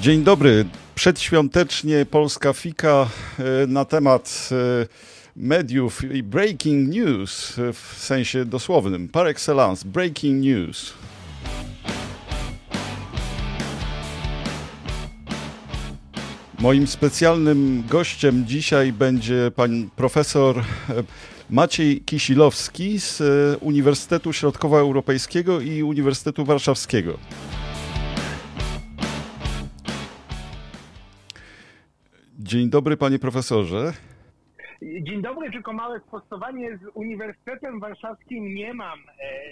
Dzień dobry. Przedświątecznie Polska Fika e, na temat e, mediów i breaking news w sensie dosłownym. Par excellence, breaking news. Moim specjalnym gościem dzisiaj będzie pan profesor e, Maciej Kisilowski z Uniwersytetu Środkowoeuropejskiego i Uniwersytetu Warszawskiego. Dzień dobry, panie profesorze. Dzień dobry, tylko małe sprostowanie. Z Uniwersytetem Warszawskim nie mam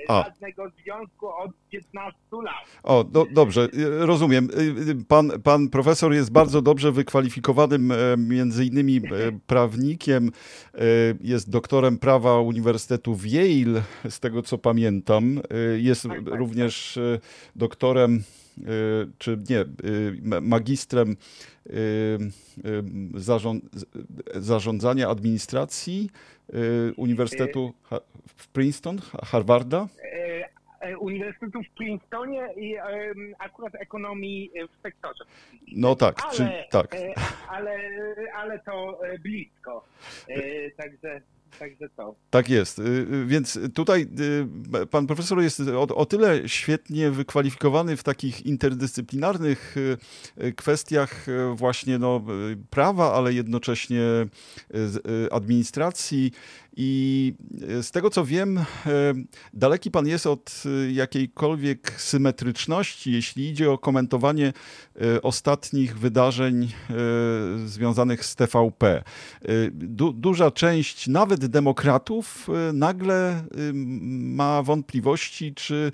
e, żadnego związku od 15 lat. O, do, dobrze, rozumiem. Pan, pan profesor jest bardzo dobrze wykwalifikowanym, e, między innymi e, prawnikiem. E, jest doktorem prawa Uniwersytetu w Yale, z tego co pamiętam. Jest tak, tak, również tak. doktorem czy nie, magistrem zarządzania administracji Uniwersytetu w Princeton, Harvarda? Uniwersytetu w Princetonie i akurat ekonomii w sektorze. No tak, ale, czy, tak. Ale, ale to blisko. Także Także to. Tak jest. Y, y, więc tutaj y, pan profesor jest o, o, tyle świetnie wykwalifikowany w takich interdyscyplinarnych kwestiach właśnie no, prawa, ale jednocześnie administracji i z tego co wiem, daleki pan jest od jakiejkolwiek symetryczności, jeśli idzie o komentowanie ostatnich wydarzeń związanych z TVP. Du duża część, nawet demokratów, nagle ma wątpliwości, czy,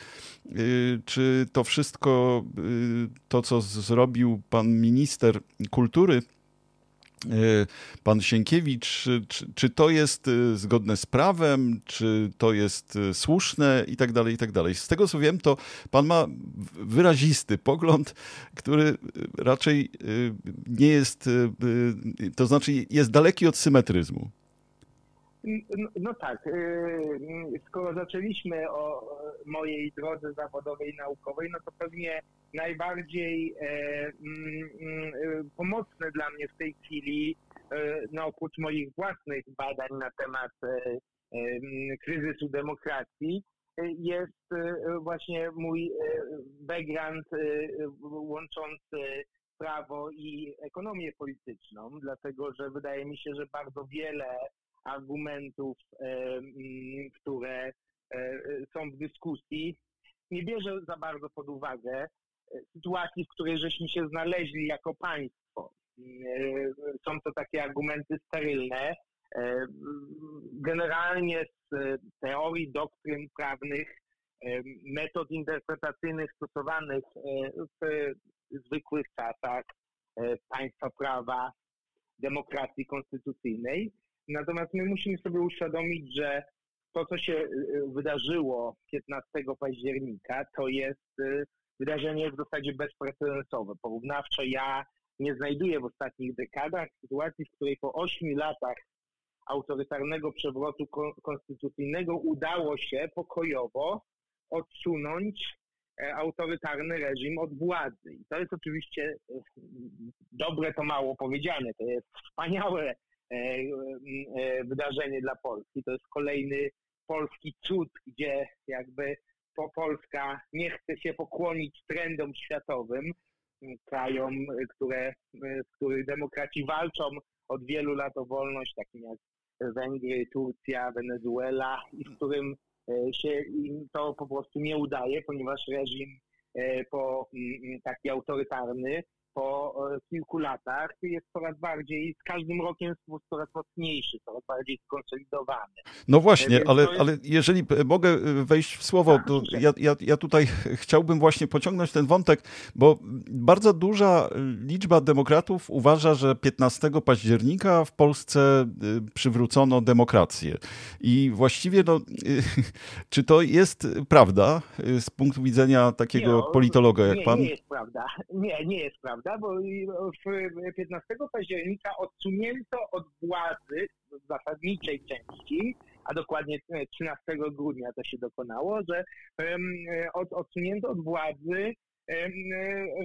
czy to wszystko, to co zrobił pan minister kultury, pan Sienkiewicz, czy, czy, to jest zgodne z prawem, czy to jest słuszne i tak dalej, i tak dalej. Z tego co wiem, to pan ma wyrazisty pogląd, który raczej nie jest, to znaczy jest daleki od symetryzmu. No, tak. Skoro zaczęliśmy o mojej drodze zawodowej, naukowej, no to pewnie najbardziej e, mm, mm, e, pomocne dla mnie w tej chwili, e, no oprócz moich własnych badań na temat mm, kryzysu demokracji, jest właśnie mój background łączący prawo i ekonomię polityczną, dlatego że wydaje mi się, że bardzo wiele argumentów, które są w dyskusji, nie bierze za bardzo pod uwagę sytuacji, w której żeśmy się znaleźli jako państwo. E, są to takie argumenty sterylne. E, generalnie z teorii, doktryn prawnych, e, metod interpretacyjnych stosowanych w zwykłych czasach państwa prawa, demokracji konstytucyjnej. Natomiast my musimy sobie uświadomić, że to, co się wydarzyło 15 października, to jest wydarzenie w zasadzie bezprecedensowe. Porównawczo ja nie znajduję w ostatnich dekadach sytuacji, w której po ośmiu latach autorytarnego przewrotu konstytucyjnego udało się pokojowo odsunąć e, autorytarny reżim od władzy. I to jest oczywiście e, dobre, to mało powiedziane. To jest wspaniałe wydarzenie dla Polski. To jest kolejny polski cud, gdzie jakby po Polska nie chce się pokłonić trendom światowym, krajom, które, w których demokraci walczą od wielu lat o wolność, takim jak Węgry, Turcja, Wenezuela i z którym e, się im to po prostu nie udaje, ponieważ reżim e, po taki autorytarny po e, kilku latach jest coraz bardziej, z każdym rokiem jest coraz mocniejszy, coraz bardziej skonsolidowany. No właśnie, ale, jest... ale jeżeli mogę wejść w słowo, tak, to ja, ja, ja tutaj chciałbym właśnie pociągnąć ten wątek, bo bardzo duża liczba demokratów uważa, że 15 października w Polsce y, przywrócono demokrację. I właściwie, no, czy to jest prawda z punktu widzenia takiego nie, politologa jak nie, pan? Nie jest prawda. Nie, nie jest prawda prawda? Bo w 15 października odsunięto od władzy w zasadniczej części a dokładnie 13 grudnia to się dokonało, że od, odsunięto od władzy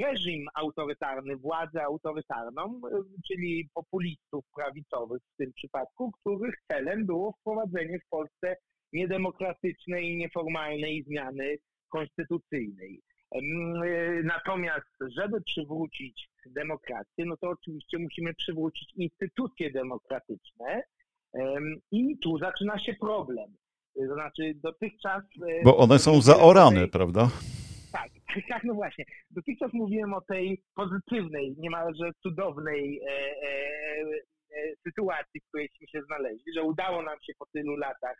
reżim autorytarny, władzę autorytarną, czyli populistów prawicowych w tym przypadku, których celem było wprowadzenie w Polsce niedemokratycznej i nieformalnej zmiany konstytucyjnej. Natomiast, żeby przywrócić demokrację, no to oczywiście musimy przywrócić instytucje demokratyczne i tu zaczyna się problem. To znaczy dotychczas... E, Bo one są zaorane, prawda? Tak, tak, no właśnie. Dotychczas mówiłem o tej pozytywnej, niemalże cudownej e, e, e, sytuacji, w którejśmy się znaleźli, że udało nam się po tylu latach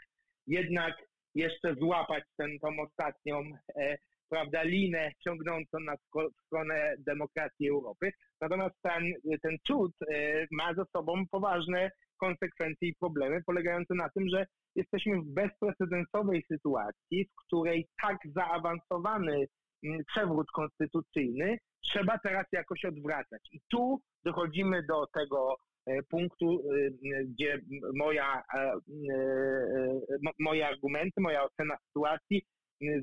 jednak jeszcze złapać tę tą ostatnią e, prawda, linę ciągnącą nas w stronę demokracji Europy. Natomiast ten, ten cud e, ma ze sobą poważne konsekwencje i problemy polegające na tym, że jesteśmy w bezprecedensowej sytuacji, w której tak zaawansowany mm, przewrót konstytucyjny trzeba teraz jakoś odwracać. I tu dochodzimy do tego e, punktu, e, gdzie moja, moje argumenty, moja ocena sytuacji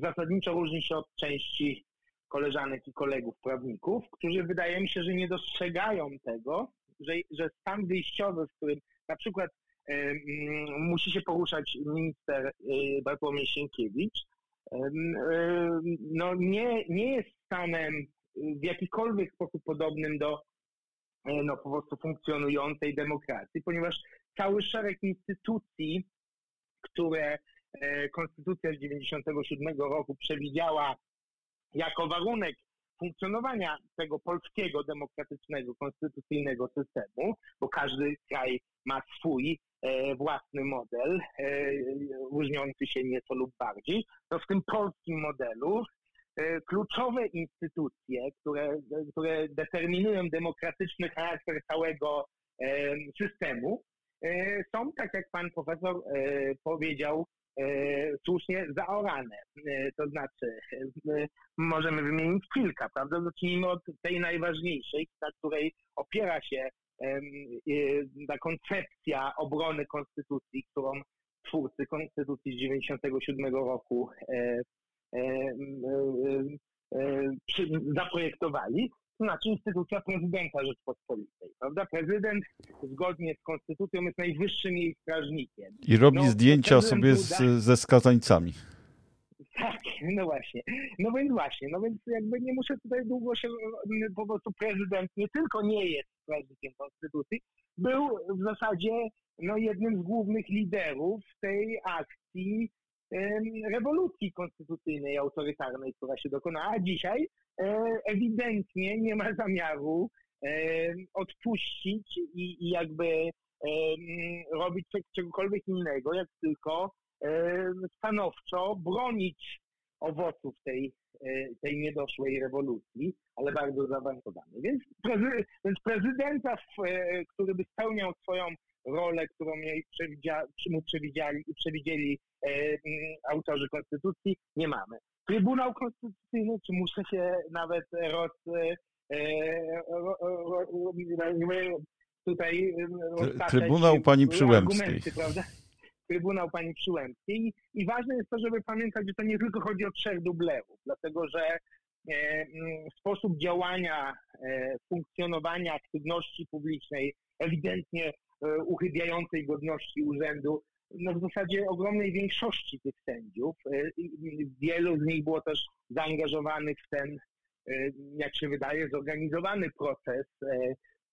zasadniczo różni się od części koleżanek i kolegów prawników, którzy wydaje mi się, że nie dostrzegają tego, że, że stan wyjściowy, w którym na przykład y, y, musi się poruszać minister y, Bartłomiej Sienkiewicz, no nie, nie jest stanem w jakikolwiek sposób podobnym do no, po prostu funkcjonującej demokracji, ponieważ cały szereg instytucji, które konstytucja z 97 roku przewidziała jako warunek funkcjonowania tego polskiego demokratycznego, konstytucyjnego systemu, bo każdy kraj ma swój e, własny model, e, różniący się nieco lub bardziej, to w tym polskim modelu e, kluczowe instytucje, które, które determinują demokratyczny charakter całego e, systemu, e, są, tak jak pan profesor powiedział, E, słusznie zaorane. E, to znaczy, e, możemy wymienić kilka, prawda? Zacznijmy od tej najważniejszej, na której opiera się ta koncepcja obrony konstytucji, którą twórcy konstytucji z 97 roku zaprojektowali to znaczy instytucja prezydenta Rzeczpospolitej, prawda? Prezydent zgodnie z konstytucją jest najwyższym jej strażnikiem. I robi no, zdjęcia sobie z, ze skazańcami. Tak, no właśnie. No więc właśnie, no więc jakby nie muszę tutaj długo się, po prostu prezydent nie tylko nie jest strażnikiem konstytucji, był w zasadzie no, jednym z głównych liderów tej akcji rewolucji konstytucyjnej, autorytarnej, która się dokonała. A dzisiaj ewidentnie nie ma zamiaru odpuścić i, i jakby robić czegokolwiek innego, jak tylko stanowczo bronić owoców tej, e, tej niedoszłej rewolucji, ale bardzo zaawansowanej. Więc, prezy, więc prezydenta, e, który by spełniał swoją rolę, którą jej przewidzia, mu przewidzieli, przewidzieli e, autorzy konstytucji, nie mamy. Trybunał Konstytucyjny, czy muszę się nawet roz, e, ro, ro, ro, tutaj Trybunał Pani Przyłębskiej. Trybunał Pani Przyłębskiej. I ważne jest to, żeby pamiętać, że to nie tylko chodzi o trzech dublerów, dlatego że e, sposób działania, e, funkcjonowania aktywności publicznej ewidentnie E, uchybiającej godności urzędu, no w zasadzie ogromnej większości tych sędziów. E, wielu z nich było też zaangażowanych w ten, e, jak się wydaje, zorganizowany proces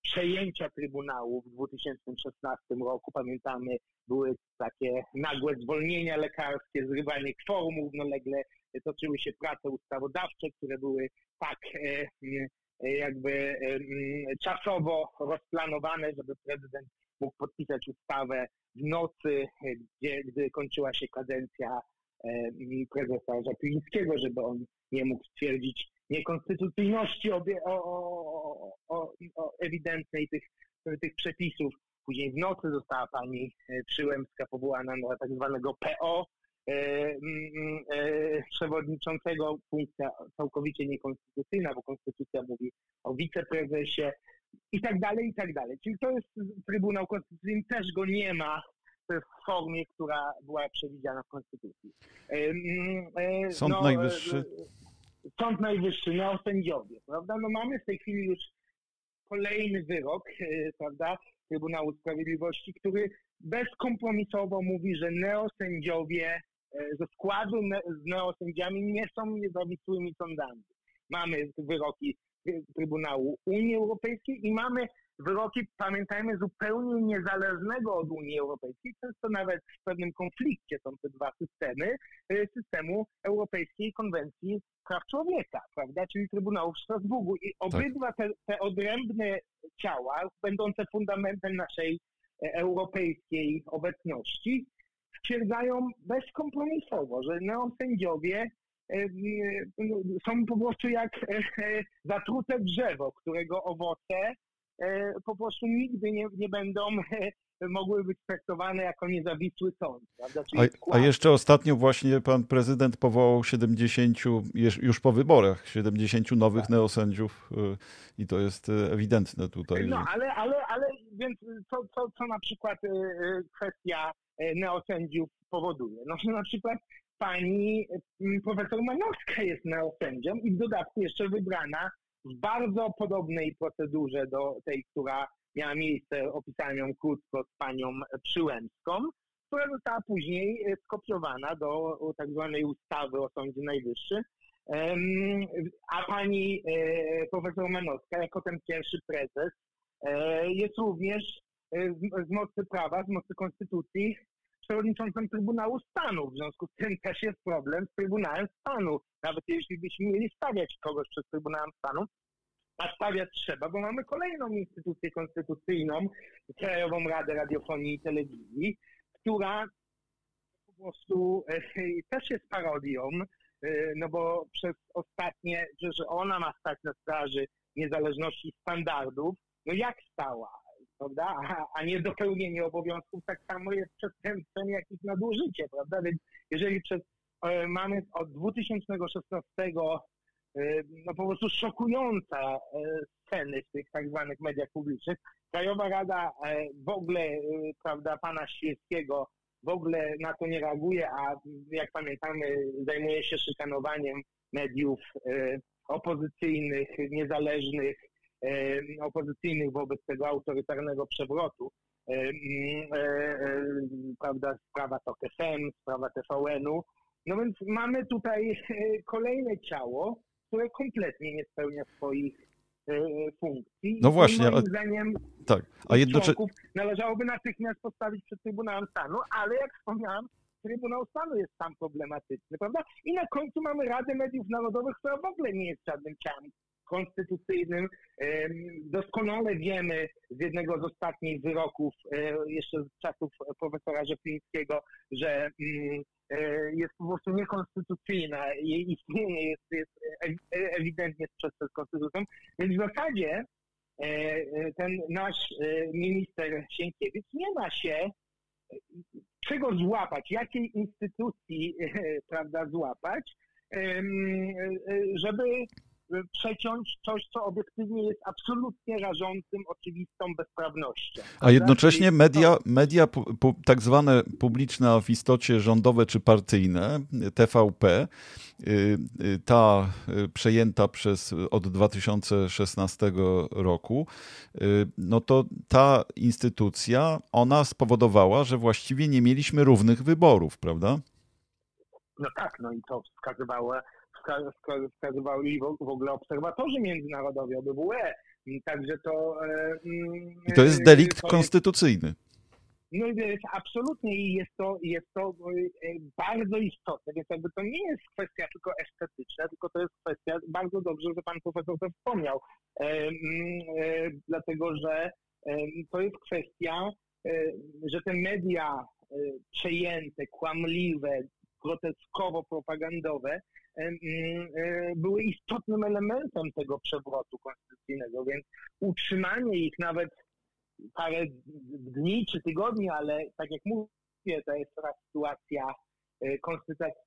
przejęcia Trybunału w 2016 roku. Pamiętamy, były takie nagłe zwolnienia lekarskie, zrywanie kworum równolegle, toczyły się prace ustawodawcze, które były tak jakby czasowo rozplanowane, żeby prezydent mógł podpisać ustawę w nocy, gdzie, gdy kończyła się kadencja e, prezesa Żapińskiego, żeby on nie mógł stwierdzić niekonstytucyjności obie, o, o, o, o, ewidentnej tych, tych przepisów. Później w nocy została pani e, Przyłębska powołana na tak zwanego PO, e, przewodniczącego, funkcja całkowicie niekonstytucyjna, bo konstytucja mówi o wiceprezesie, i tak dalej, i tak dalej. Czyli to jest Trybunał Konstytucyjny, też go nie ma w formie, która była przewidziana w Konstytucji. Sąd no, Najwyższy. Sąd Najwyższy, neosędziowie, prawda? No mamy w tej chwili już kolejny wyrok, prawda, Trybunału Sprawiedliwości, który bezkompromisowo mówi, że neosędziowie ze składu z neosędziami nie są niezawisłymi sądami. Mamy wyroki Trybunału Unii Europejskiej i mamy wyroki, pamiętajmy, zupełnie niezależnego od Unii Europejskiej, często nawet w pewnym konflikcie są te dwa systemy, y, systemu Europejskiej Konwencji Praw Człowieka, prawda, czyli Trybunału w Strasburgu. I obydwa te, te odrębne ciała, będące fundamentem naszej e, europejskiej obecności, stwierdzają bezkompromisowo, że neosędziowie e, są po prostu jak e, zatrute drzewo, którego owoce E, po prostu nigdy nie, nie będą mogły być traktowane jako niezawisły sąd. A, a, jeszcze ostatnio właśnie pan prezydent powołał 70, już po wyborach, 70 nowych tak. neosędziów e, i to jest e, ewidentne tutaj. No, ale, ale, ale więc co, co, co na przykład kwestia neosędziów powoduje? No, że na przykład pani profesor Manowska jest neosędzią i w dodatku jeszcze wybrana w bardzo podobnej procedurze do tej, która miała miejsce, opisałem ją krótko z panią Przyłębską, która została później e, skopiowana do tak zwanej ustawy o Sądzie Najwyższym. A pani e, profesor Manowska, jako ten pierwszy prezes, e, jest również z mocy prawa, z mocy konstytucji przewodniczącym Trybunału Stanu. W związku z tym też jest problem z Trybunałem Stanu. Nawet jeśli byśmy mieli stawiać kogoś przed Trybunałem Stanu, a stawiać trzeba, bo mamy kolejną instytucję konstytucyjną, Krajową Radę Radiofonii i Telewizji, która po prostu e, też jest parodią, e, no bo przez ostatnie, że ona ma stać na straży niezależności standardów, no jak stała? Prawda? A, a nie dopełnienie obowiązków tak samo jest przestępstwem jak ich nadużycie, prawda? Więc jeżeli przez, e, mamy od 2016 e, no po prostu szokująca e, sceny w tych tak zwanych mediach publicznych. Krajowa Rada e, w ogóle, e, prawda, pana Świeckiego w ogóle na to nie reaguje, a jak pamiętamy zajmuje się szykanowaniem mediów e, opozycyjnych, niezależnych, opozycyjnych wobec tego autorytarnego przewrotu. E, e, prawda, sprawa TOK FM, sprawa TVN-u. No więc mamy tutaj kolejne ciało, które kompletnie nie spełnia swoich funkcji. No właśnie. Moim a... zdaniem tak. a jednocześnie należałoby natychmiast postawić przed Trybunałem Stanu, ale jak wspomniałem, Trybunał Stanu jest tam problematyczny, prawda? I na końcu mamy Radę Mediów Narodowych, która w ogóle nie jest żadnym ciałem konstytucyjnym. Doskonale wiemy z jednego z ostatnich wyroków, e, jeszcze z czasów profesora Rzeplińskiego, że mm, e, jest po prostu niekonstytucyjna. Jej istnienie jest, jest ewidentnie sprzeczne z konstytucją. Więc w zasadzie e, ten nasz minister Sienkiewicz nie ma się czego złapać, jakiej instytucji, prawda, złapać, żeby przeciąć coś, co obiektywnie jest absolutnie rażącym, oczywistą bezprawnością. A jednocześnie media, media pu, tak zwane publiczne, a w istocie rządowe czy partyjne, TVP, y, y, ta y, przejęta przez od 2016 roku, no to ta instytucja, ona spowodowała, że właściwie nie mieliśmy równych wyborów, prawda? No tak, no i to wskazywało wskazywali w ogóle obserwatorzy międzynarodowi, OBWE. Także to... E, I to jest delikt to konstytucyjny. No jest absolutnie i jest to, jest to e, bardzo istotne, więc jakby to nie jest kwestia tylko estetyczna, tylko to jest kwestia, bardzo dobrze, że pan profesor to wspomniał, e, mm, dlatego że to jest kwestia, że te media przejęte, kłamliwe, groteskowo-propagandowe E, były istotnym elementem tego przewrotu konstytucyjnego, więc utrzymanie ich nawet parę dni czy tygodni, ale tak jak mówię, to jest teraz sytuacja e,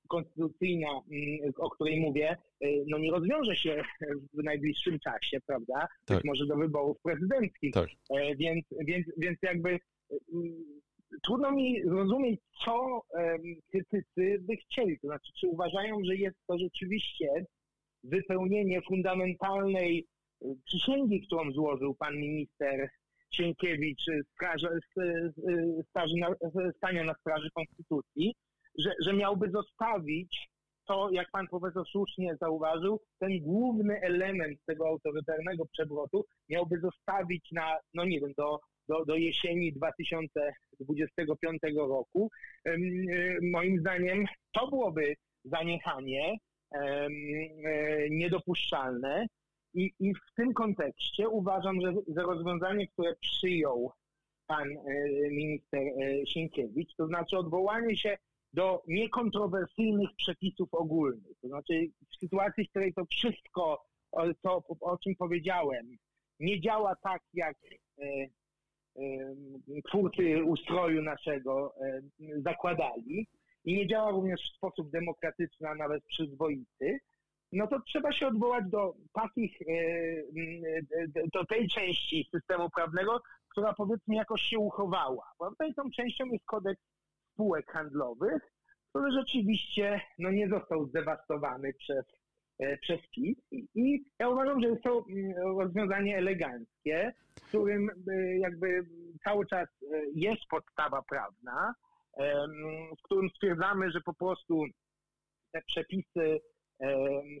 konstytucyjna, mm, o której mówię, e, no nie rozwiąże się w najbliższym czasie, prawda? Tak. Być może do wyborów prezydenckich. Tak. Więc, więc, więc jakby trudno mi zrozumieć, co krytycy by chcieli. To znaczy, czy uważają, że jest to rzeczywiście wypełnienie fundamentalnej przysięgi, którą złożył pan minister Sienkiewicz stania na straży Konstytucji, że, że miałby zostawić to, jak pan profesor słusznie zauważył, ten główny element tego autorytarnego przewrotu miałby zostawić na, no nie wiem, do, do, do jesieni 2025 roku. E, moim zdaniem to byłoby zaniechanie e, niedopuszczalne. I, I w tym kontekście uważam, że, że rozwiązanie, które przyjął pan e, minister Sienkiewicz, to znaczy odwołanie się do niekontrowersyjnych przepisów ogólnych. To znaczy w sytuacji, w której to wszystko, to, o czym powiedziałem, nie działa tak, jak e, e, twórcy ustroju naszego e, zakładali i nie działa również w sposób demokratyczny, a nawet przyzwoity, no to trzeba się odwołać do takich, do tej części systemu prawnego, która powiedzmy jakoś się uchowała. Prawda? I tą częścią jest kodeks spółek handlowych, który rzeczywiście no, nie został zdewastowany przez, e, przez PiS. I, ja uważam, że jest to mm, rozwiązanie eleganckie, w którym e, jakby cały czas e, jest podstawa prawna, w którym stwierdzamy, że po prostu te przepisy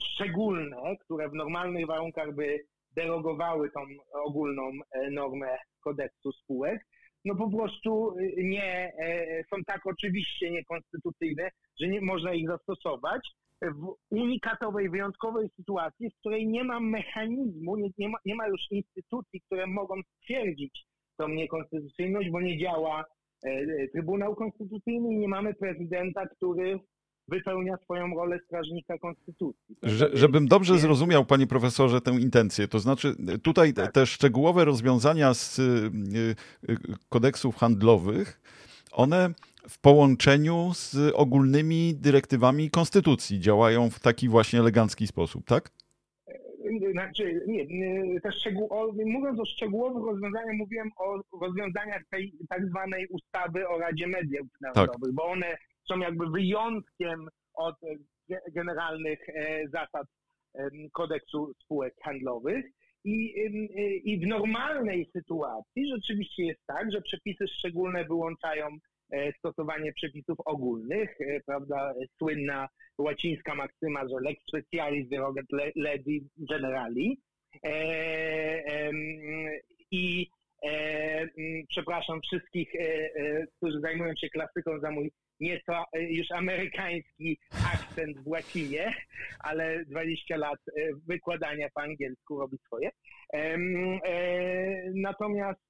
szczególne, które w normalnych warunkach by derogowały tą ogólną normę kodeksu spółek, no po prostu nie e, są tak oczywiście niekonstytucyjne, że nie można ich zastosować w unikatowej, wyjątkowej sytuacji, w której nie ma mechanizmu, nie, nie, ma, nie ma już instytucji, które mogą stwierdzić tą niekonstytucyjność, bo nie działa e, Trybunał Konstytucyjny i nie mamy prezydenta, który wypełnia swoją rolę strażnika konstytucji. Że, żebym dobrze zrozumiał, panie profesorze, tę intencję, to znaczy tutaj tak. te szczegółowe rozwiązania z y, kodeksów handlowych, one w połączeniu z ogólnymi dyrektywami konstytucji działają w taki właśnie elegancki sposób, tak? Znaczy, nie, te szczegół, mówiąc o szczegółowych rozwiązaniach, mówiłem o rozwiązaniach tej tak zwanej ustawy o Radzie Mediów Narodowych, tak. bo one są jakby wyjątkiem od generalnych e, zasad kodeksu spółek handlowych. I, e, I w normalnej sytuacji rzeczywiście jest tak, że przepisy szczególne wyłączają stosowanie przepisów ogólnych, prawda, słynna łacińska maksyma, że lex specialis derogat legi generali. I przepraszam wszystkich, którzy zajmują się klasyką za mój nieco e, już amerykański akcent w łacinie, ale 20 lat e, wykładania po angielsku robi swoje. E, natomiast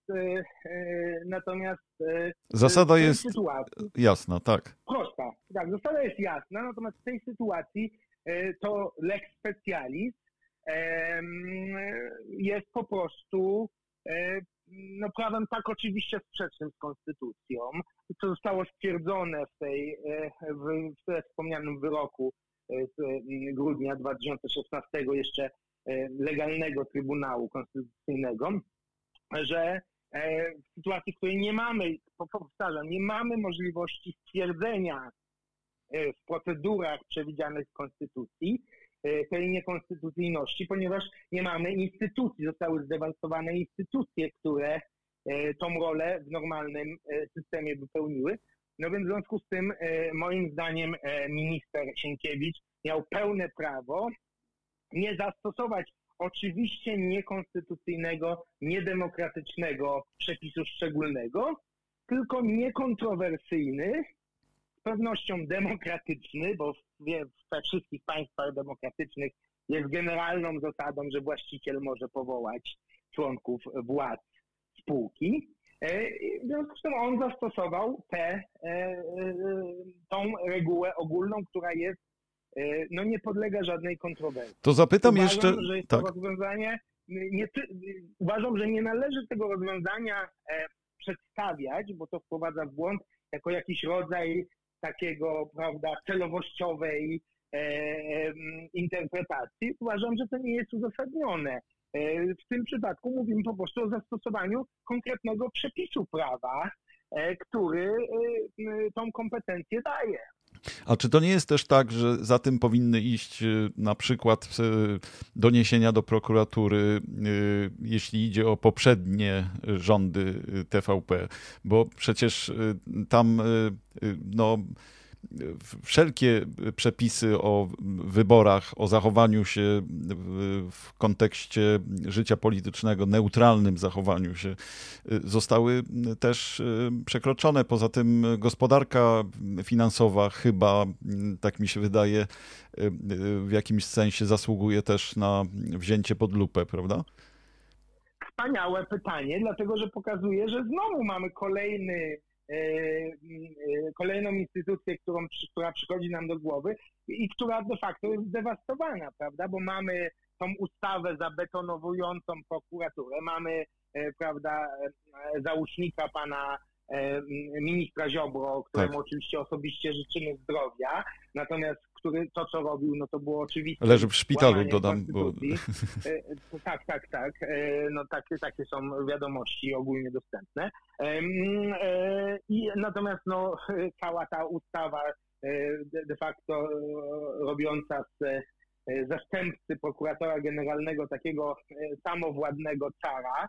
natomiast zasada jest sytuacji, jasna, tak. Prosta, tak, zasada jest jasna, natomiast w tej sytuacji to lex specialis jest po prostu no, prawem tak oczywiście sprzecznym z konstytucją, co zostało stwierdzone w tej, e, w, w wspomnianym wyroku e, z mm, grudnia 2016 jeszcze e, legalnego Trybunału Konstytucyjnego, że w sytuacji, w której nie mamy, powtarzam, nie mamy możliwości stwierdzenia w procedurach przewidzianych w Konstytucji tej niekonstytucyjności, ponieważ nie mamy instytucji, zostały zdewastowane instytucje, które E, tą rolę w normalnym e, systemie wypełniły. No więc w związku z tym, e, moim zdaniem, minister Sienkiewicz miał pełne prawo nie zastosować oczywiście niekonstytucyjnego, niedemokratycznego przepisu szczególnego, tylko niekontrowersyjny, z pewnością demokratyczny, bo we wszystkich państwach demokratycznych jest generalną zasadą, że właściciel może powołać członków władz spółki. E, w związku z tym on zastosował tę e, e, tą regułę ogólną, która jest, no nie podlega żadnej kontrowersji. To zapytam uważam, jeszcze... Że jest tak. to rozwiązanie, nie, uważam, że nie należy tego rozwiązania przedstawiać, bo to wprowadza w błąd, jako jakiś rodzaj takiego, prawda, celowościowej interpretacji. Uważam, że to nie jest uzasadnione. E, w tym przypadku mówimy po prostu o zastosowaniu konkretnego przepisu prawa, który tą kompetencję daje. A czy to nie jest też tak, że za tym powinny iść y, na przykład y, doniesienia do prokuratury, y, jeśli idzie o poprzednie rządy TVP? Bo przecież tam no, wszelkie przepisy o wyborach, o zachowaniu się w kontekście życia politycznego, neutralnym zachowaniu się, zostały też przekroczone. Poza tym gospodarka finansowa chyba, tak mi się wydaje, w jakimś sensie zasługuje też na wzięcie pod lupę, prawda? Wspaniałe pytanie, dlatego że pokazuje, że znowu mamy kolejny E, e, kolejną instytucję, którą, która przychodzi nam do głowy i która de facto jest zdewastowana, prawda? Bo mamy tą ustawę zabetonowującą prokuraturę, mamy, e, prawda, załóżnika pana ministra Ziobro, któremu tak. oczywiście osobiście życzymy zdrowia, natomiast który to, co robił, no to było oczywiście... Leży w szpitalu, dodam. Bo... Tak, tak, tak. No takie, takie są wiadomości ogólnie dostępne. I natomiast no, cała ta ustawa de facto robiąca z zastępcy prokuratora generalnego takiego samowładnego cara,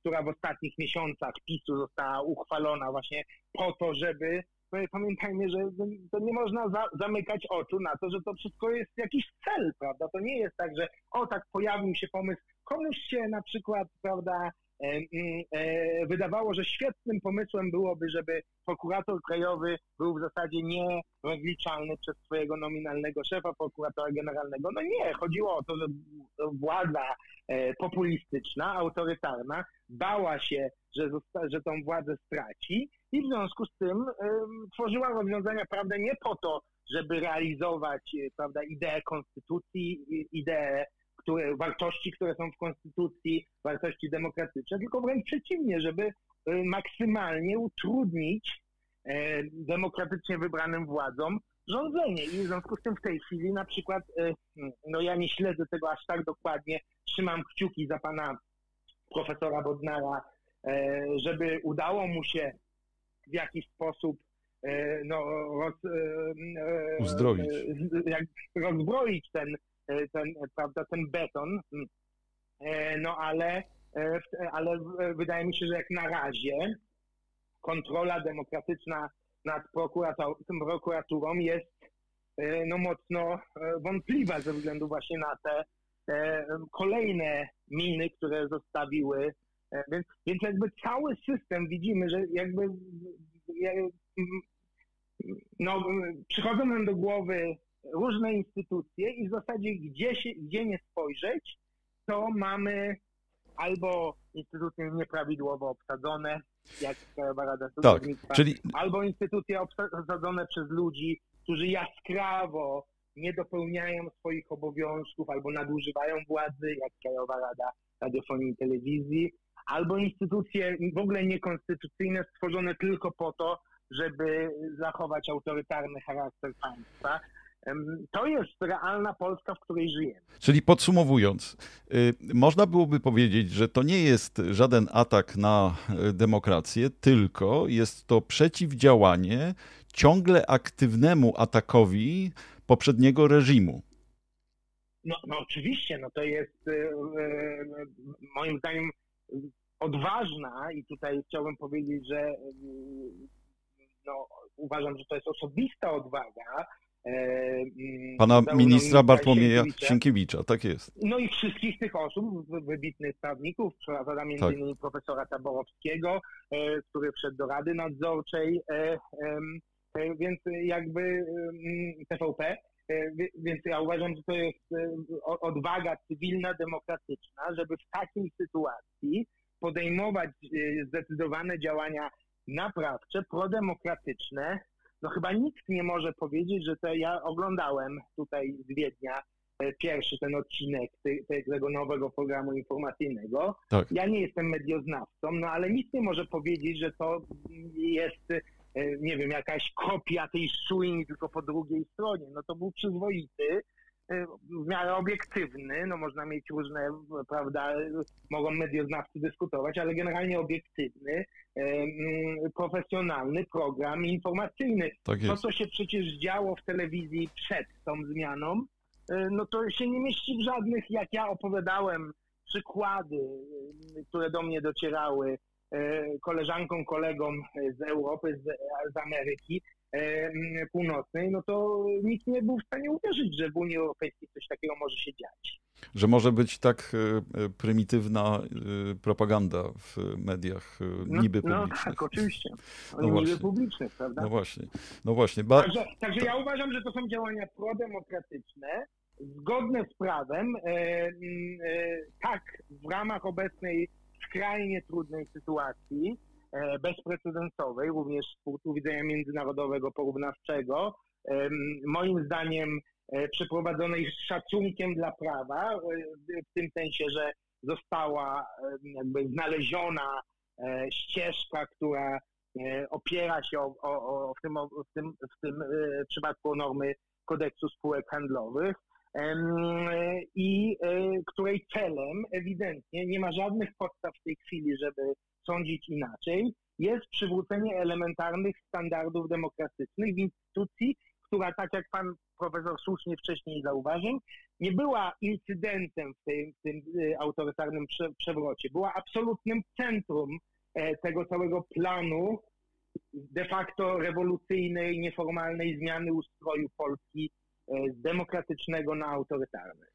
która w ostatnich miesiącach PiSu została uchwalona właśnie po to, żeby pamiętajmy, że to nie można za, zamykać oczu na to, że to wszystko jest jakiś cel, prawda? To nie jest tak, że o tak pojawił się pomysł, komuś się na przykład, prawda, e, e, wydawało, że świetnym pomysłem byłoby, żeby prokurator krajowy był w zasadzie nierozliczalny przez swojego nominalnego szefa, prokuratora generalnego. No nie, chodziło o to, że władza e, populistyczna, autorytarna bała się, że, że tą władzę straci i w związku z tym tworzyła rozwiązania, prawda, nie po to, żeby realizować, e, prawda, ideę konstytucji, ideę, które, wartości, które są w konstytucji, wartości demokratyczne, tylko wręcz przeciwnie, żeby y, maksymalnie utrudnić y, demokratycznie wybranym władzom rządzenie. I w związku z tym w tej chwili na przykład, no ja nie śledzę tego aż tak dokładnie, trzymam kciuki za pana profesora Bodnara, żeby udało mu się w jakiś sposób e, no, roz, e, e, uzdrowić. Jak rozbroić ten, ten, prawda, ten beton. No ale, ale wydaje mi się, że jak na razie kontrola demokratyczna nad prokuraturą jest no, mocno wątpliwa ze względu właśnie na te kolejne miny, które zostawiły E, więc, więc jakby cały system widzimy, że jakby no, przychodzą nam do głowy różne instytucje i w zasadzie gdzie, się, gdzie nie spojrzeć, to mamy albo instytucje nieprawidłowo obsadzone, jak Krajowa Rada tak, Sądownictwa, tak, czyli... albo instytucje obsadzone przez ludzi, którzy jaskrawo nie dopełniają swoich obowiązków albo nadużywają władzy, jak Krajowa Rada Radiofonii i Telewizji, albo instytucje w ogóle niekonstytucyjne stworzone tylko po to, żeby zachować autorytarny charakter państwa. To jest realna Polska, w której żyjemy. Czyli podsumowując, y, można byłoby powiedzieć, że to nie jest żaden atak na y, demokrację, tylko jest to przeciwdziałanie ciągle aktywnemu atakowi poprzedniego reżimu. No, no oczywiście, no to jest y, moim zdaniem odważna i tutaj chciałbym powiedzieć, że mm, no, uważam, że to jest osobista odwaga. E, Pana ministra Bartłomieja Sienkiewicza, tak jest. No i wszystkich tych osób, wybitnych prawników, prawda, między tak. innymi profesora Taborowskiego, e, który wszedł do Rady Nadzorczej, e, więc jakby TVP, więc ja uważam, że to jest odwaga cywilna, demokratyczna, żeby w takiej sytuacji podejmować e, zdecydowane działania naprawcze, prodemokratyczne. No chyba nikt nie może powiedzieć, że to ja oglądałem tutaj z Wiednia e, pierwszy ten odcinek tego nowego programu informacyjnego. Tak. Ja nie jestem medioznawcą, no ale nikt nie może powiedzieć, że to jest, e, nie wiem, jakaś kopia tej szujni tylko po drugiej stronie. No to był przyzwoity w miarę obiektywny, no można mieć różne, prawda, mogą medioznawcy dyskutować, ale generalnie obiektywny, profesjonalny program informacyjny. Tak to, co się przecież działo w telewizji przed tą zmianą, no to się nie mieści w żadnych, jak ja opowiadałem, przykłady, które do mnie docierały koleżankom, kolegom z Europy, z, z Ameryki, Północnej, no to nikt nie był w stanie uwierzyć, że w Unii Europejskiej coś takiego może się dziać. Że może być tak e, e, prymitywna e, propaganda w mediach no, niby no, publicznych. No tak, oczywiście. No niby właśnie. publicznych, prawda? No właśnie. No właśnie. Ba... Także, także ja uważam, że to są działania prodemokratyczne, zgodne z prawem, e, e, tak w ramach obecnej skrajnie trudnej sytuacji, bezprecedensowej, również z punktu widzenia międzynarodowego, porównawczego. Moim zdaniem e, przeprowadzonej z szacunkiem dla prawa, e, w tym sensie, że została jakby znaleziona ścieżka, która opiera się o, o, w, tym, w, tym, w tym przypadku o normy kodeksu spółek handlowych i której celem ewidentnie nie ma żadnych podstaw w tej chwili, żeby sądzić inaczej, jest przywrócenie elementarnych standardów demokratycznych w instytucji, która, tak jak pan profesor słusznie wcześniej zauważył, nie była incydentem w tym, w tym y, autorytarnym przewrocie. Była absolutnym centrum e, tego całego planu de facto rewolucyjnej, nieformalnej zmiany ustroju Polski z e, demokratycznego na autorytarny.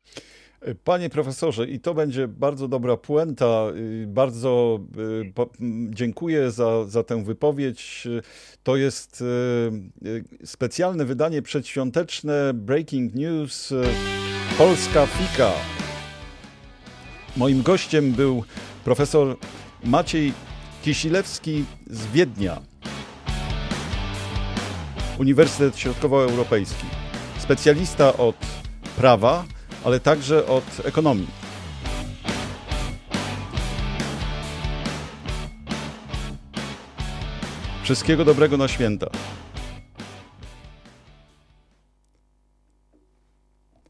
Panie profesorze, i to będzie bardzo dobra puenta. Y, bardzo y, dziękuję za, za tę wypowiedź. To jest y, specjalne wydanie przedświąteczne Breaking News Polska Fika. Moim gościem był profesor Maciej Kisilewski z Wiednia, Uniwersytet Środkowoeuropejski. Specjalista od prawa, ale także od ekonomii. Wszystkiego dobrego na święta.